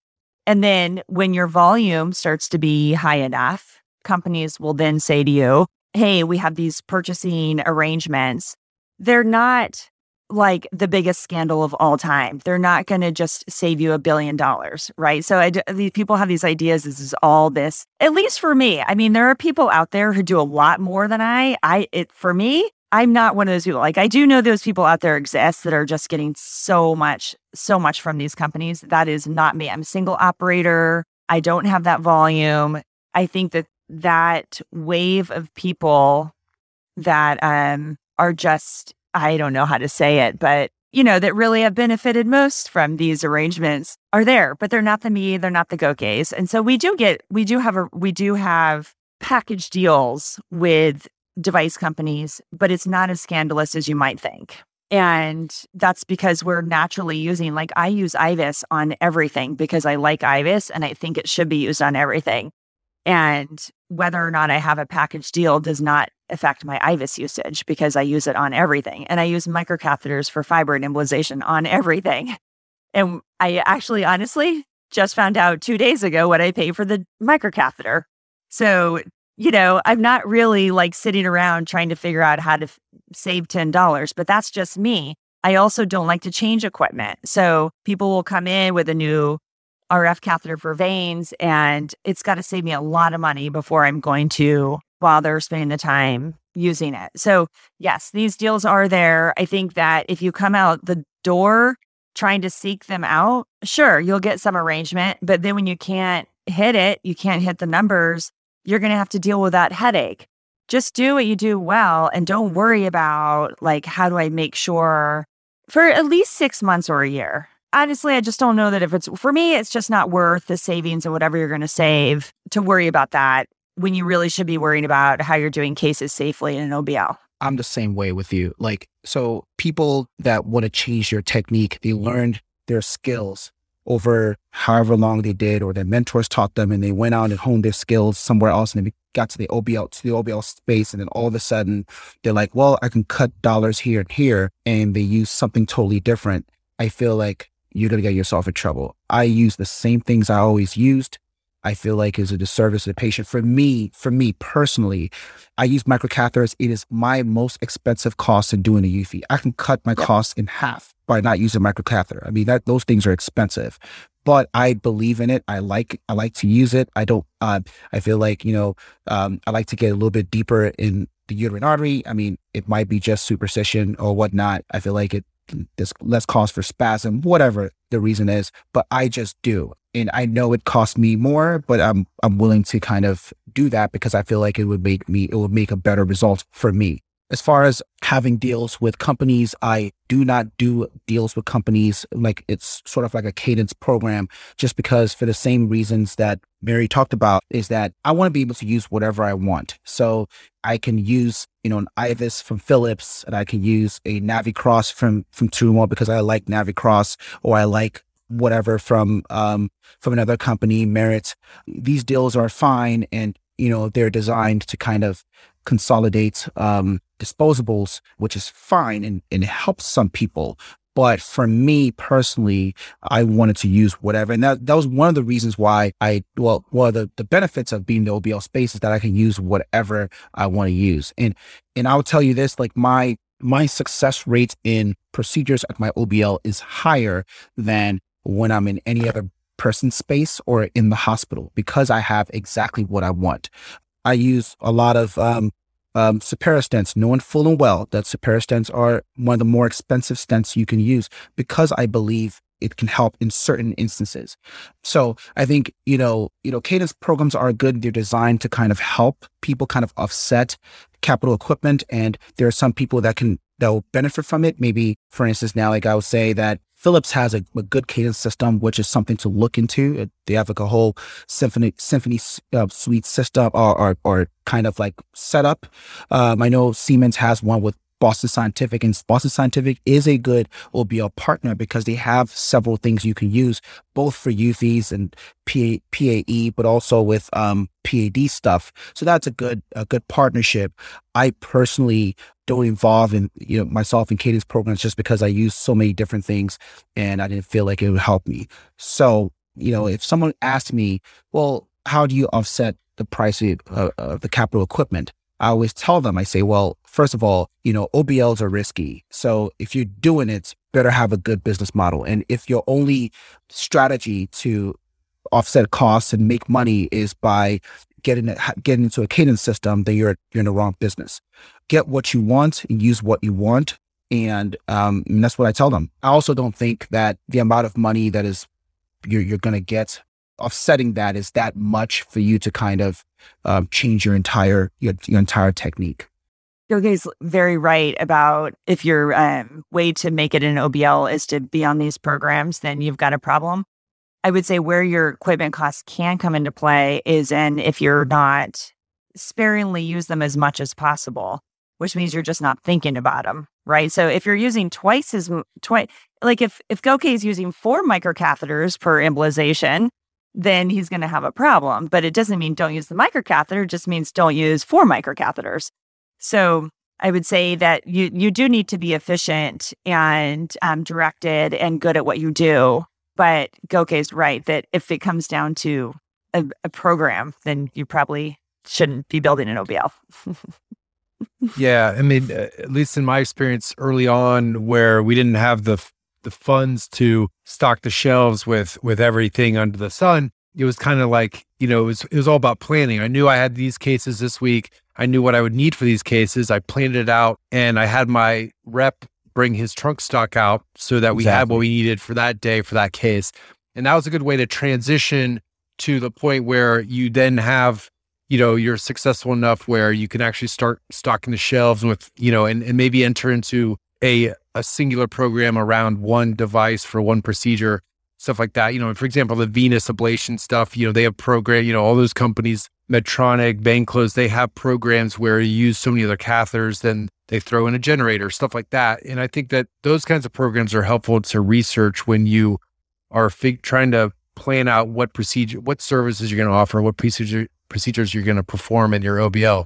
And then when your volume starts to be high enough, companies will then say to you, Hey, we have these purchasing arrangements. They're not like the biggest scandal of all time. They're not going to just save you a billion dollars, right? So I, these people have these ideas. This is all this, at least for me. I mean, there are people out there who do a lot more than I. I it for me. I'm not one of those people. Like I do know those people out there exist that are just getting so much, so much from these companies. That is not me. I'm a single operator. I don't have that volume. I think that that wave of people that um, are just I don't know how to say it, but you know, that really have benefited most from these arrangements are there, but they're not the me, they're not the Gokes. And so we do get, we do have a, we do have package deals with device companies, but it's not as scandalous as you might think. And that's because we're naturally using, like, I use IVUS on everything because I like IVUS and I think it should be used on everything. And whether or not I have a package deal does not affect my IVUS usage because I use it on everything. And I use microcatheters for fibroid embolization on everything. And I actually, honestly, just found out two days ago what I pay for the microcatheter. So, you know, I'm not really like sitting around trying to figure out how to f- save $10, but that's just me. I also don't like to change equipment. So people will come in with a new RF catheter for veins, and it's got to save me a lot of money before I'm going to bother spending the time using it. So, yes, these deals are there. I think that if you come out the door trying to seek them out, sure, you'll get some arrangement. But then when you can't hit it, you can't hit the numbers, you're going to have to deal with that headache. Just do what you do well and don't worry about, like, how do I make sure for at least six months or a year honestly, I just don't know that if it's for me, it's just not worth the savings and whatever you're going to save to worry about that when you really should be worrying about how you're doing cases safely in an OBL. I'm the same way with you. Like, so people that want to change your technique, they learned their skills over however long they did, or their mentors taught them, and they went out and honed their skills somewhere else, and they got to the OBL to the OBL space, and then all of a sudden they're like, "Well, I can cut dollars here and here," and they use something totally different. I feel like you're to get yourself in trouble. I use the same things I always used. I feel like is a disservice to the patient. For me, for me personally, I use microcatheters. It is my most expensive cost in doing a UFE. I can cut my yep. costs in half by not using microcatheter. I mean, that those things are expensive, but I believe in it. I like I like to use it. I don't. Uh, I feel like you know um, I like to get a little bit deeper in the uterine artery. I mean, it might be just superstition or whatnot. I feel like it there's less cause for spasm, whatever the reason is, but I just do. And I know it costs me more, but I'm I'm willing to kind of do that because I feel like it would make me it would make a better result for me. as far as having deals with companies, I do not do deals with companies like it's sort of like a cadence program, just because for the same reasons that Mary talked about, is that I want to be able to use whatever I want. So I can use, you know, an IVUS from Philips and I can use a Navicross from from Terumo because I like Navicross or I like whatever from um from another company, Merit. These deals are fine and you know they're designed to kind of consolidate um disposables, which is fine and, and helps some people. But for me personally, I wanted to use whatever. And that, that was one of the reasons why I, well, one of the, the benefits of being the OBL space is that I can use whatever I want to use. And, and I'll tell you this, like my, my success rate in procedures at my OBL is higher than when I'm in any other person's space or in the hospital because I have exactly what I want. I use a lot of um, um, Supera stents, knowing full and well that Supera stents are one of the more expensive stents you can use because I believe it can help in certain instances. So I think, you know, you know, cadence programs are good. They're designed to kind of help people kind of offset capital equipment. And there are some people that can, that will benefit from it. Maybe, for instance, now, like I would say that Philips has a, a, good cadence system, which is something to look into. They have like a whole symphony symphony uh, suite system or, or, or kind of like setup. Um, I know Siemens has one with Boston Scientific, and Boston Scientific is a good OBL partner because they have several things you can use, both for UFEs and PA, PAE, but also with um, PAD stuff. So that's a good a good partnership. I personally don't involve in you know myself in cadence programs just because I use so many different things, and I didn't feel like it would help me. So you know, if someone asked me, well, how do you offset the price of, uh, of the capital equipment? I always tell them, I say, well, first of all, you know, OBLs are risky. So if you're doing it, better have a good business model. And if your only strategy to offset costs and make money is by getting getting into a cadence system, then you're you're in the wrong business. Get what you want and use what you want, and, um, and that's what I tell them. I also don't think that the amount of money that is you're you're going to get offsetting that is that much for you to kind of um, change your entire your, your entire technique. Goke's very right about if your um, way to make it an OBL is to be on these programs, then you've got a problem. I would say where your equipment costs can come into play is in if you're not sparingly use them as much as possible, which means you're just not thinking about them, right? So if you're using twice as twice, like if if Goke is using four microcatheters per embolization, then he's going to have a problem. But it doesn't mean don't use the microcatheter, it just means don't use four microcatheters. So I would say that you you do need to be efficient and um, directed and good at what you do. But Goke is right that if it comes down to a, a program, then you probably shouldn't be building an OBL. yeah, I mean, uh, at least in my experience early on, where we didn't have the the funds to stock the shelves with with everything under the sun. It was kind of like you know it was it was all about planning. I knew i had these cases this week. I knew what i would need for these cases. I planned it out and i had my rep bring his trunk stock out so that we exactly. had what we needed for that day for that case. And that was a good way to transition to the point where you then have you know you're successful enough where you can actually start stocking the shelves with you know and, and maybe enter into a a singular program around one device for one procedure, stuff like that. You know, for example, the venous ablation stuff, you know, they have program, you know, all those companies, Medtronic, Venclose, they have programs where you use so many other catheters, then they throw in a generator, stuff like that. And I think that those kinds of programs are helpful to research when you are fig- trying to plan out what procedure, what services you're going to offer, what procedure procedures you're going to perform in your OBL.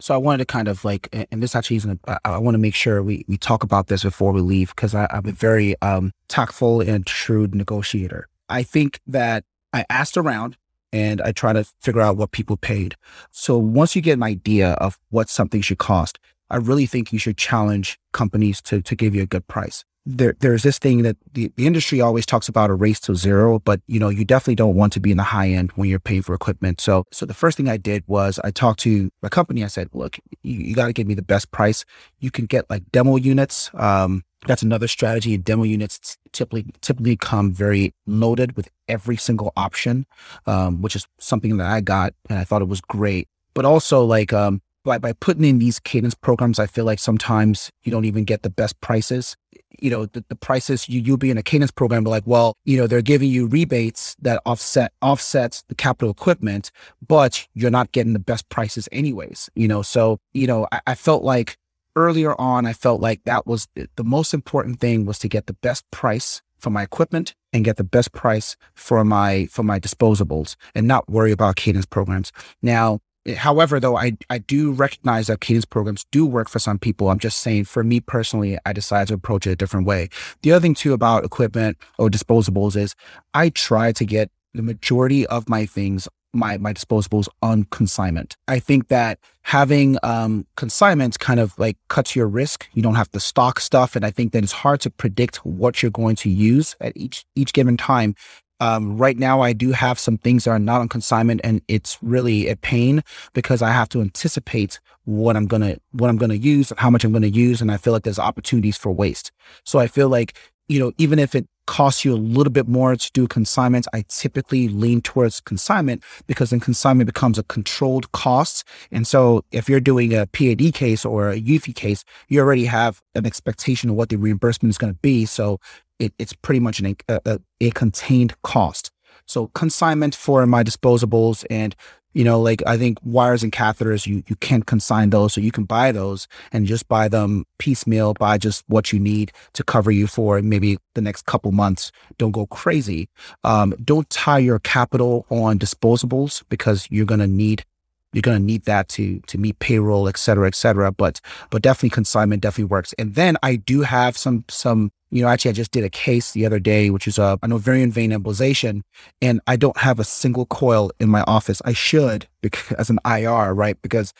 So I wanted to kind of like, and this actually isn't, I, want to make sure we, we talk about this before we leave because I'm a very um, tactful and shrewd negotiator. I think that I asked around and I try to figure out what people paid. So once you get an idea of what something should cost, I really think you should challenge companies to, to give you a good price there, there's this thing that the, the industry always talks about a race to zero, but you know, you definitely don't want to be in the high end when you're paying for equipment. So, so the first thing I did was I talked to my company. I said, look, you, you got to give me the best price. You can get like demo units. Um, that's another strategy. Demo units typically typically come very loaded with every single option, um, which is something that I got and I thought it was great. But also like um, by, by putting in these cadence programs, I feel like sometimes you don't even get the best prices. You know, the, the prices you, you'll be in a cadence program, but like, well, you know, they're giving you rebates that offset, offsets the capital equipment, but you're not getting the best prices anyways, you know? So, you know, I, I felt like earlier on, I felt like that was the most important thing was to get the best price for my equipment and get the best price for my for my disposables and not worry about cadence programs. Now, However, though, I, I do recognize that cadence programs do work for some people. I'm just saying, for me personally, I decided to approach it a different way. The other thing, too, about equipment or disposables is I try to get the majority of my things, my, my disposables on consignment. I think that having um, consignments kind of like cuts your risk. You don't have to stock stuff. And I think that it's hard to predict what you're going to use at each, each given time. Um, right now, I do have some things that are not on consignment, and it's really a pain because I have to anticipate what I'm gonna what I'm gonna use and how much I'm gonna use, and I feel like there's opportunities for waste. So I feel like you know even if it costs you a little bit more to do consignment, I typically lean towards consignment because then consignment becomes a controlled cost. And so if you're doing a PAD case or a UFE case, you already have an expectation of what the reimbursement is going to be. So it, it's pretty much an, a, a, a contained cost. So consignment for my disposables and you know, like I think wires and catheters, you you can't consign those, so you can buy those and just buy them piecemeal, buy just what you need to cover you for maybe the next couple months. Don't go crazy. Um, don't tie your capital on disposables because you're gonna need you're going to need that to to meet payroll, et cetera, et cetera. But but definitely consignment definitely works. And then I do have some some you know actually I just did a case the other day, which is a an ovarian vein embolization, and I don't have a single coil in my office. I should because as an IR, right? Because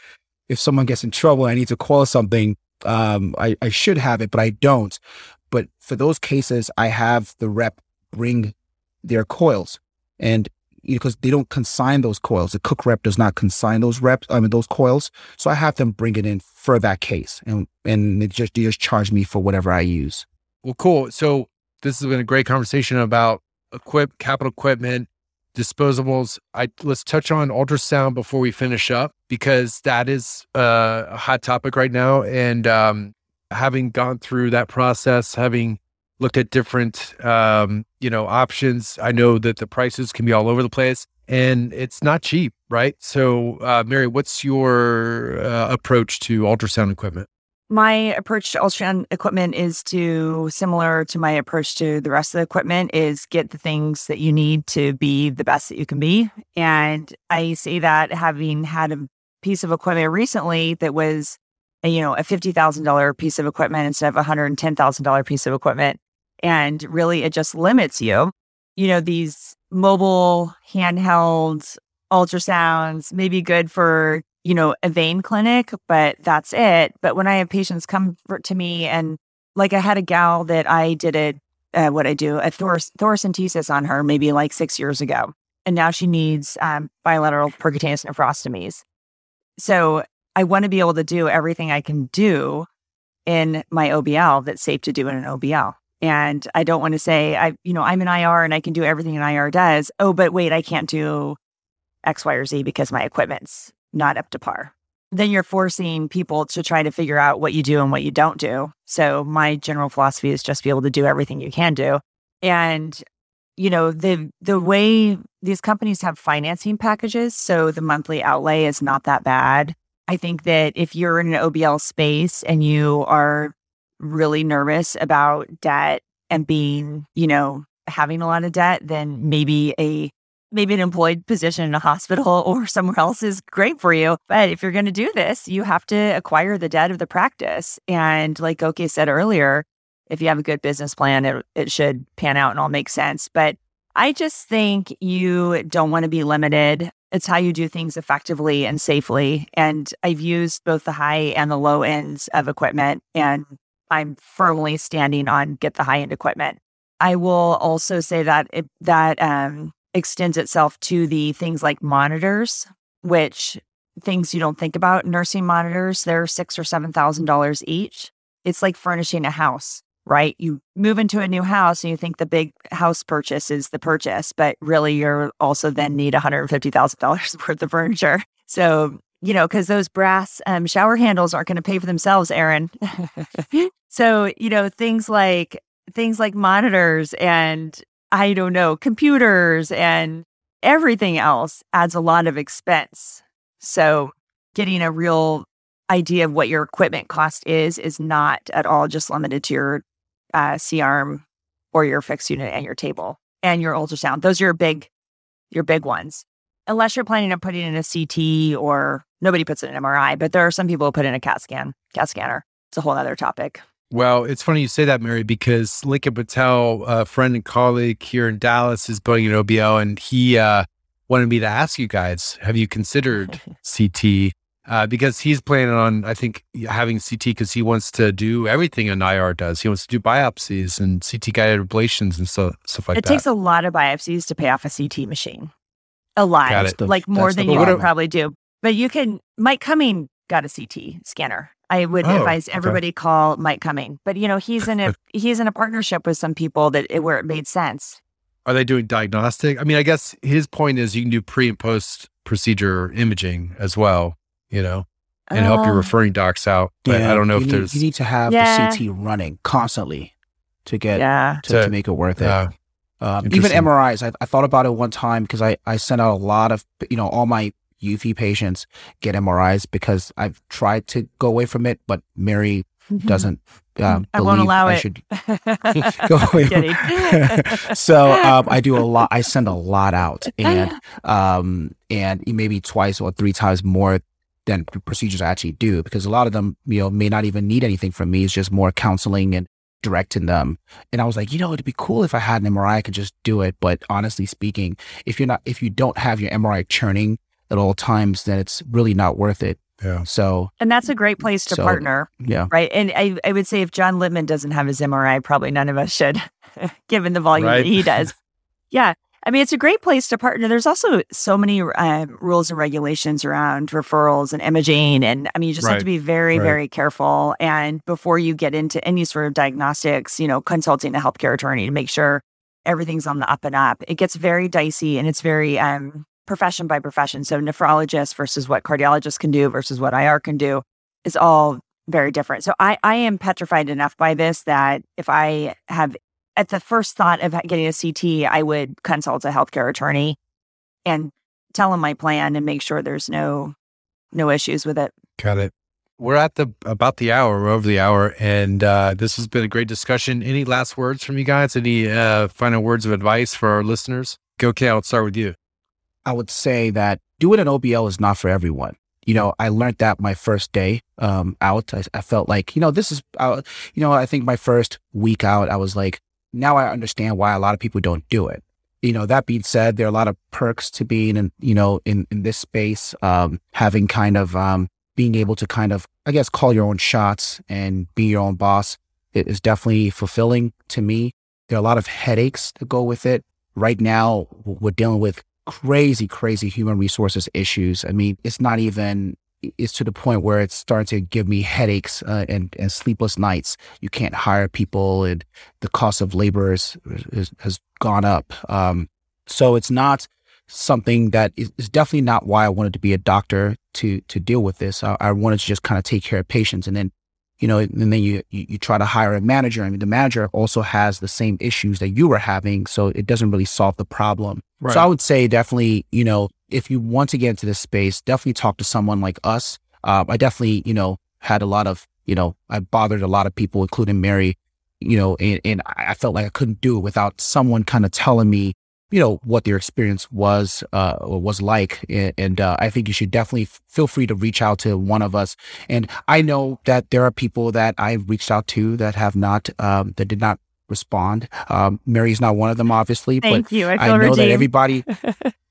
if someone gets in trouble, I need to coil something. Um, I, I should have it, but I don't. But for those cases, I have the rep bring their coils. And because they don't consign those coils. The cook rep does not consign those reps, I mean those coils. So I have them bring it in for that case, and and they just they just charge me for whatever I use. Well, cool. So this has been a great conversation about equip capital equipment, disposables. I let's touch on ultrasound before we finish up because that is uh, a hot topic right now, and um, having gone through that process, having looked at different um, you know options. I know that the prices can be all over the place and it's not cheap right? So uh, mary what's your uh, approach to ultrasound equipment? My approach to ultrasound equipment is to similar to my approach to the rest of the equipment is get the things that you need to be the best that you can be. And i say that having had a piece of equipment recently that was a, you know a $50000 piece of equipment instead of a $110000 piece of equipment and really, it just limits you. You know, these mobile handheld ultrasounds may be good for, you know, a vein clinic, but that's it. But when I have patients come for, to me and like I had a gal that I did it, uh, what I do, a thor- thoracentesis on her maybe like six years ago. And now she needs um, bilateral percutaneous nephrostomies. So I want to be able to do everything I can do in my OBL that's safe to do in an OBL. And I don't want to say I, you know, I'm an IR and I can do everything an IR does. Oh, but wait, I can't do X, Y, or Z because my equipment's not up to par. Then you're forcing people to try to figure out what you do and what you don't do. So my general philosophy is just be able to do everything you can do. And you know, the the way these companies have financing packages, so the monthly outlay is not that bad. I think that if you're in an OBL space and you are really nervous about debt and being, you know, having a lot of debt, then maybe a maybe an employed position in a hospital or somewhere else is great for you. But if you're going to do this, you have to acquire the debt of the practice. And like Goke said earlier, if you have a good business plan, it, it should pan out and all make sense. But I just think you don't want to be limited. It's how you do things effectively and safely. And I've used both the high and the low ends of equipment. And I'm firmly standing on get the high end equipment. I will also say that it, that um, extends itself to the things like monitors, which things you don't think about. Nursing monitors, they're six or seven thousand dollars each. It's like furnishing a house, right? You move into a new house and you think the big house purchase is the purchase, but really you're also then need $150,000 worth of furniture. So you know, because those brass um, shower handles aren't going to pay for themselves, Aaron. so, you know, things like things like monitors and I don't know, computers and everything else adds a lot of expense. So, getting a real idea of what your equipment cost is is not at all just limited to your uh, C arm or your fixed unit and your table and your ultrasound. Those are your big, your big ones. Unless you're planning on putting in a CT or nobody puts in an MRI, but there are some people who put in a CAT scan, CAT scanner. It's a whole other topic. Well, it's funny you say that, Mary, because Lincoln Patel, a friend and colleague here in Dallas, is building an OBL, and he uh, wanted me to ask you guys: Have you considered CT? Uh, because he's planning on, I think, having CT because he wants to do everything an IR does. He wants to do biopsies and CT guided ablations and so, stuff like it that. It takes a lot of biopsies to pay off a CT machine. A lot, the, like more than you would probably do. But you can. Mike Cumming got a CT scanner. I would oh, advise everybody okay. call Mike Cumming. But you know, he's in a he's in a partnership with some people that it, where it made sense. Are they doing diagnostic? I mean, I guess his point is you can do pre and post procedure imaging as well, you know, and uh, help your oh. referring docs out. But yeah, I don't know if need, there's you need to have yeah. the CT running constantly to get yeah. to, to, to make it worth it. Um, even MRIs, I, I, thought about it one time because I, I sent out a lot of, you know, all my UV patients get MRIs because I've tried to go away from it, but Mary mm-hmm. doesn't uh, I won't allow I it. should go away. so um, I do a lot. I send a lot out, and um, and maybe twice or three times more than procedures I actually do because a lot of them, you know, may not even need anything from me. It's just more counseling and directing them. And I was like, you know, it'd be cool if I had an MRI, I could just do it. But honestly speaking, if you're not, if you don't have your MRI churning at all times, then it's really not worth it. Yeah. So, and that's a great place to so, partner. Yeah. Right. And I, I would say if John Lipman doesn't have his MRI, probably none of us should, given the volume right. that he does. yeah. I mean, it's a great place to partner. There's also so many uh, rules and regulations around referrals and imaging. And I mean, you just right. have to be very, right. very careful. And before you get into any sort of diagnostics, you know, consulting a healthcare attorney to make sure everything's on the up and up. It gets very dicey and it's very um, profession by profession. So nephrologist versus what cardiologists can do versus what IR can do is all very different. So I, I am petrified enough by this that if I have at the first thought of getting a CT, I would consult a healthcare attorney and tell him my plan and make sure there's no no issues with it. Got it. We're at the about the hour. We're over the hour, and uh, this has been a great discussion. Any last words from you guys? Any uh, final words of advice for our listeners? Go, okay, I'll start with you. I would say that doing an OBL is not for everyone. You know, I learned that my first day um, out. I, I, felt like, you know, this is, uh, you know, I think my first week out, I was like, now I understand why a lot of people don't do it. You know, that being said, there are a lot of perks to being in, you know, in, in this space, um, having kind of, um, being able to kind of, I guess, call your own shots and be your own boss. It is definitely fulfilling to me. There are a lot of headaches that go with it. Right now, we're dealing with crazy, crazy human resources issues. I mean, it's not even, it's to the point where it's starting to give me headaches uh, and, and sleepless nights. You can't hire people and the cost of labor is, is has gone up. Um, so it's not something that is, is, definitely not why I wanted to be a doctor to, to deal with this. I, I wanted to just kind of take care of patients and then you know, and then you, you, you try to hire a manager. I mean, the manager also has the same issues that you were having, so it doesn't really solve the problem. Right. So I would say definitely, you know, if you want to get into this space, definitely talk to someone like us. Uh, I definitely, you know, had a lot of, you know, I bothered a lot of people, including Mary, you know, and, and I felt like I couldn't do it without someone kind of telling me, you know, what their experience was, uh, or was like. And, and uh, I think you should definitely f- feel free to reach out to one of us. And I know that there are people that I've reached out to that have not, um, that did not respond. Um, Mary's not one of them, obviously. Thank but you. I, I know redeemed. that everybody.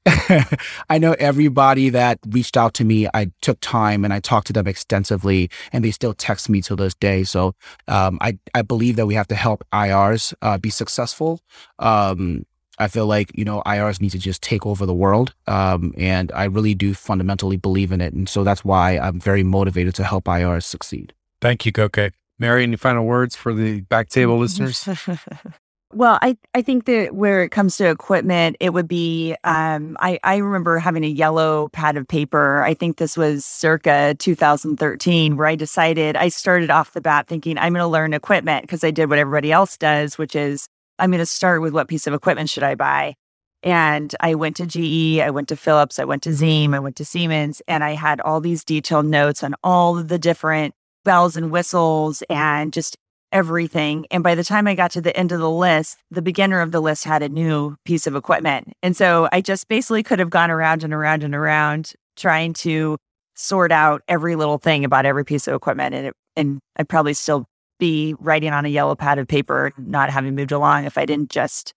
I know everybody that reached out to me. I took time and I talked to them extensively, and they still text me to this day. So um, I I believe that we have to help IRs uh, be successful. Um, I feel like you know IRs need to just take over the world, um, and I really do fundamentally believe in it, and so that's why I'm very motivated to help IRs succeed. Thank you, Goke. Mary, any final words for the back table listeners? Well, I, I think that where it comes to equipment, it would be um, I, I remember having a yellow pad of paper. I think this was circa 2013, where I decided I started off the bat thinking I'm going to learn equipment because I did what everybody else does, which is I'm going to start with what piece of equipment should I buy. And I went to GE, I went to Philips, I went to Ziehm, I went to Siemens, and I had all these detailed notes on all of the different bells and whistles and just everything. And by the time I got to the end of the list, the beginner of the list had a new piece of equipment. And so I just basically could have gone around and around and around trying to sort out every little thing about every piece of equipment. And, it, and I'd probably still be writing on a yellow pad of paper, not having moved along if I didn't just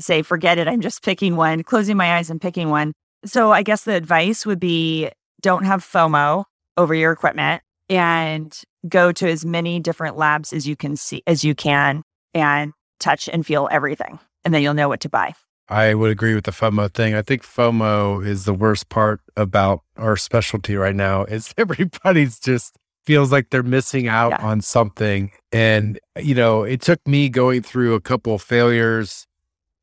say, forget it, I'm just picking one, closing my eyes and picking one. So I guess the advice would be don't have FOMO over your equipment and go to as many different labs as you can see as you can and touch and feel everything. And then you'll know what to buy. I would agree with the FOMO thing. I think FOMO is the worst part about our specialty right now is everybody's just feels like they're missing out yeah. on something. And, you know, it took me going through a couple of failures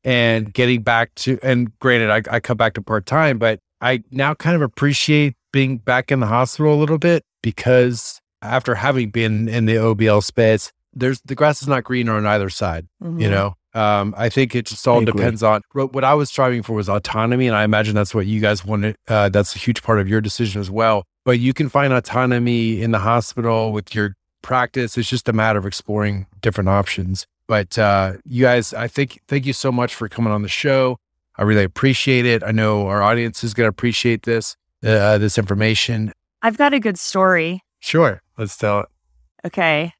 and getting back to, and granted, I, I come back to part time, but I now kind of appreciate being back in the hospital a little bit because after having been in the OBL space, there's the grass is not green on either side, mm-hmm. you know? Um, I think it just all depends on what I was striving for was autonomy. And I imagine that's what you guys wanted. Uh, that's a huge part of your decision as well. But you can find autonomy in the hospital with your practice. It's just a matter of exploring different options. But uh, you guys, I think, thank you so much for coming on the show. I really appreciate it. I know our audience is going to appreciate this, uh, this information. I've got a good story. Sure. Let's tell it. Okay.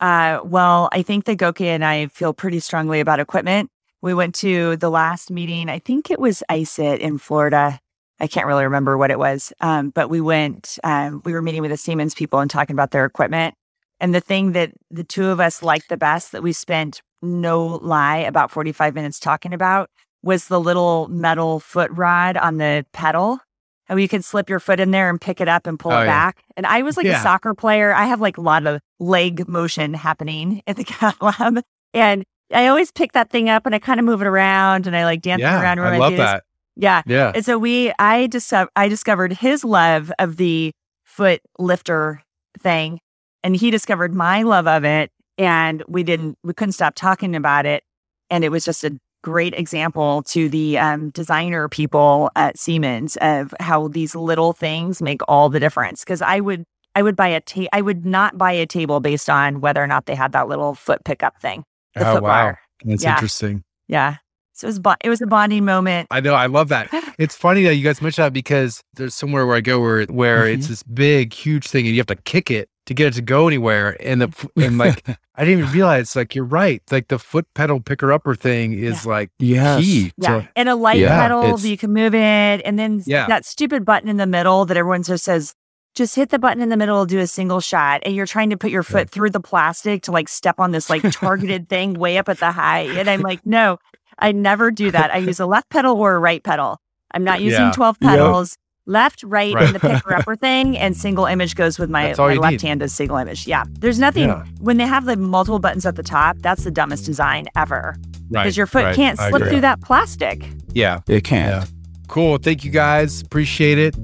Uh, well, I think that Goke and I feel pretty strongly about equipment. We went to the last meeting. I think it was ISET in Florida. I can't really remember what it was. Um, but we went, um, we were meeting with the Siemens people and talking about their equipment. And the thing that the two of us liked the best that we spent no lie about 45 minutes talking about was the little metal foot rod on the pedal. How you can slip your foot in there and pick it up and pull oh, it yeah. back. And I was like yeah. a soccer player. I have like a lot of leg motion happening in the cath lab. And I always pick that thing up and I kind of move it around and I like dance yeah, around. I love that. Yeah. Yeah. And so we, I just, I discovered his love of the foot lifter thing and he discovered my love of it and we didn't we couldn't stop talking about it and it was just a great example to the um, designer people at siemens of how these little things make all the difference because i would i would buy a ta- i would not buy a table based on whether or not they had that little foot pickup thing the oh wow bar. that's yeah. interesting yeah so it was, bo- it was a bonding moment. I know. I love that. It's funny that you guys mentioned that because there's somewhere where I go where where mm-hmm. it's this big, huge thing, and you have to kick it to get it to go anywhere. And the and like I didn't even realize like you're right. Like the foot pedal picker upper thing is yeah. like yes. key. Yeah. To, and a light yeah, pedal you can move it. And then yeah. that stupid button in the middle that everyone just says, just hit the button in the middle, do a single shot. And you're trying to put your foot yeah. through the plastic to like step on this like targeted thing way up at the high. And I'm like, no, I never do that. I use a left pedal or a right pedal. I'm not using yeah. 12 pedals left, right, right. and the picker upper thing, and single image goes with my, my left need. hand as single image. Yeah. There's nothing yeah. when they have the multiple buttons at the top, that's the dumbest design ever. Right. Because your foot right. can't slip through that plastic. Yeah. It can't. Yeah. Cool. Thank you guys. Appreciate it.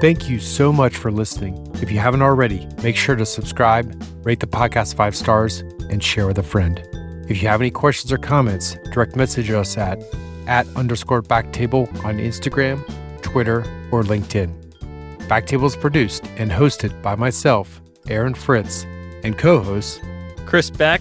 Thank you so much for listening. If you haven't already, make sure to subscribe, rate the podcast five stars, and share with a friend. If you have any questions or comments, direct message us at at underscore backtable on Instagram, Twitter, or LinkedIn. Backtable is produced and hosted by myself, Aaron Fritts, and co hosts Chris Beck,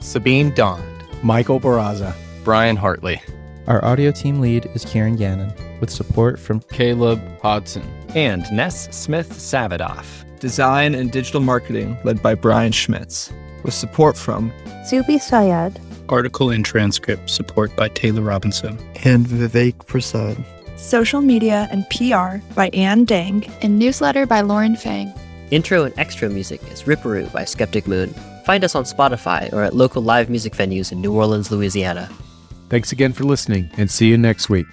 Sabeen Dhand, Michael Barraza, Brian Hartley. Our audio team lead is Kieran Gannon, with support from Caleb Hodson and Ness Smith Savadoff. Design and digital marketing led by Brian Schmitz, with support from Zubi Sayed Article and transcript support by Taylor Robinson and Vivek Prasad. Social media and PR by Ann Dang. And newsletter by Lauren Fang. Intro and extra music is Ripperoo by Skeptic Moon. Find us on Spotify or at local live music venues in New Orleans, Louisiana. Thanks again for listening and see you next week.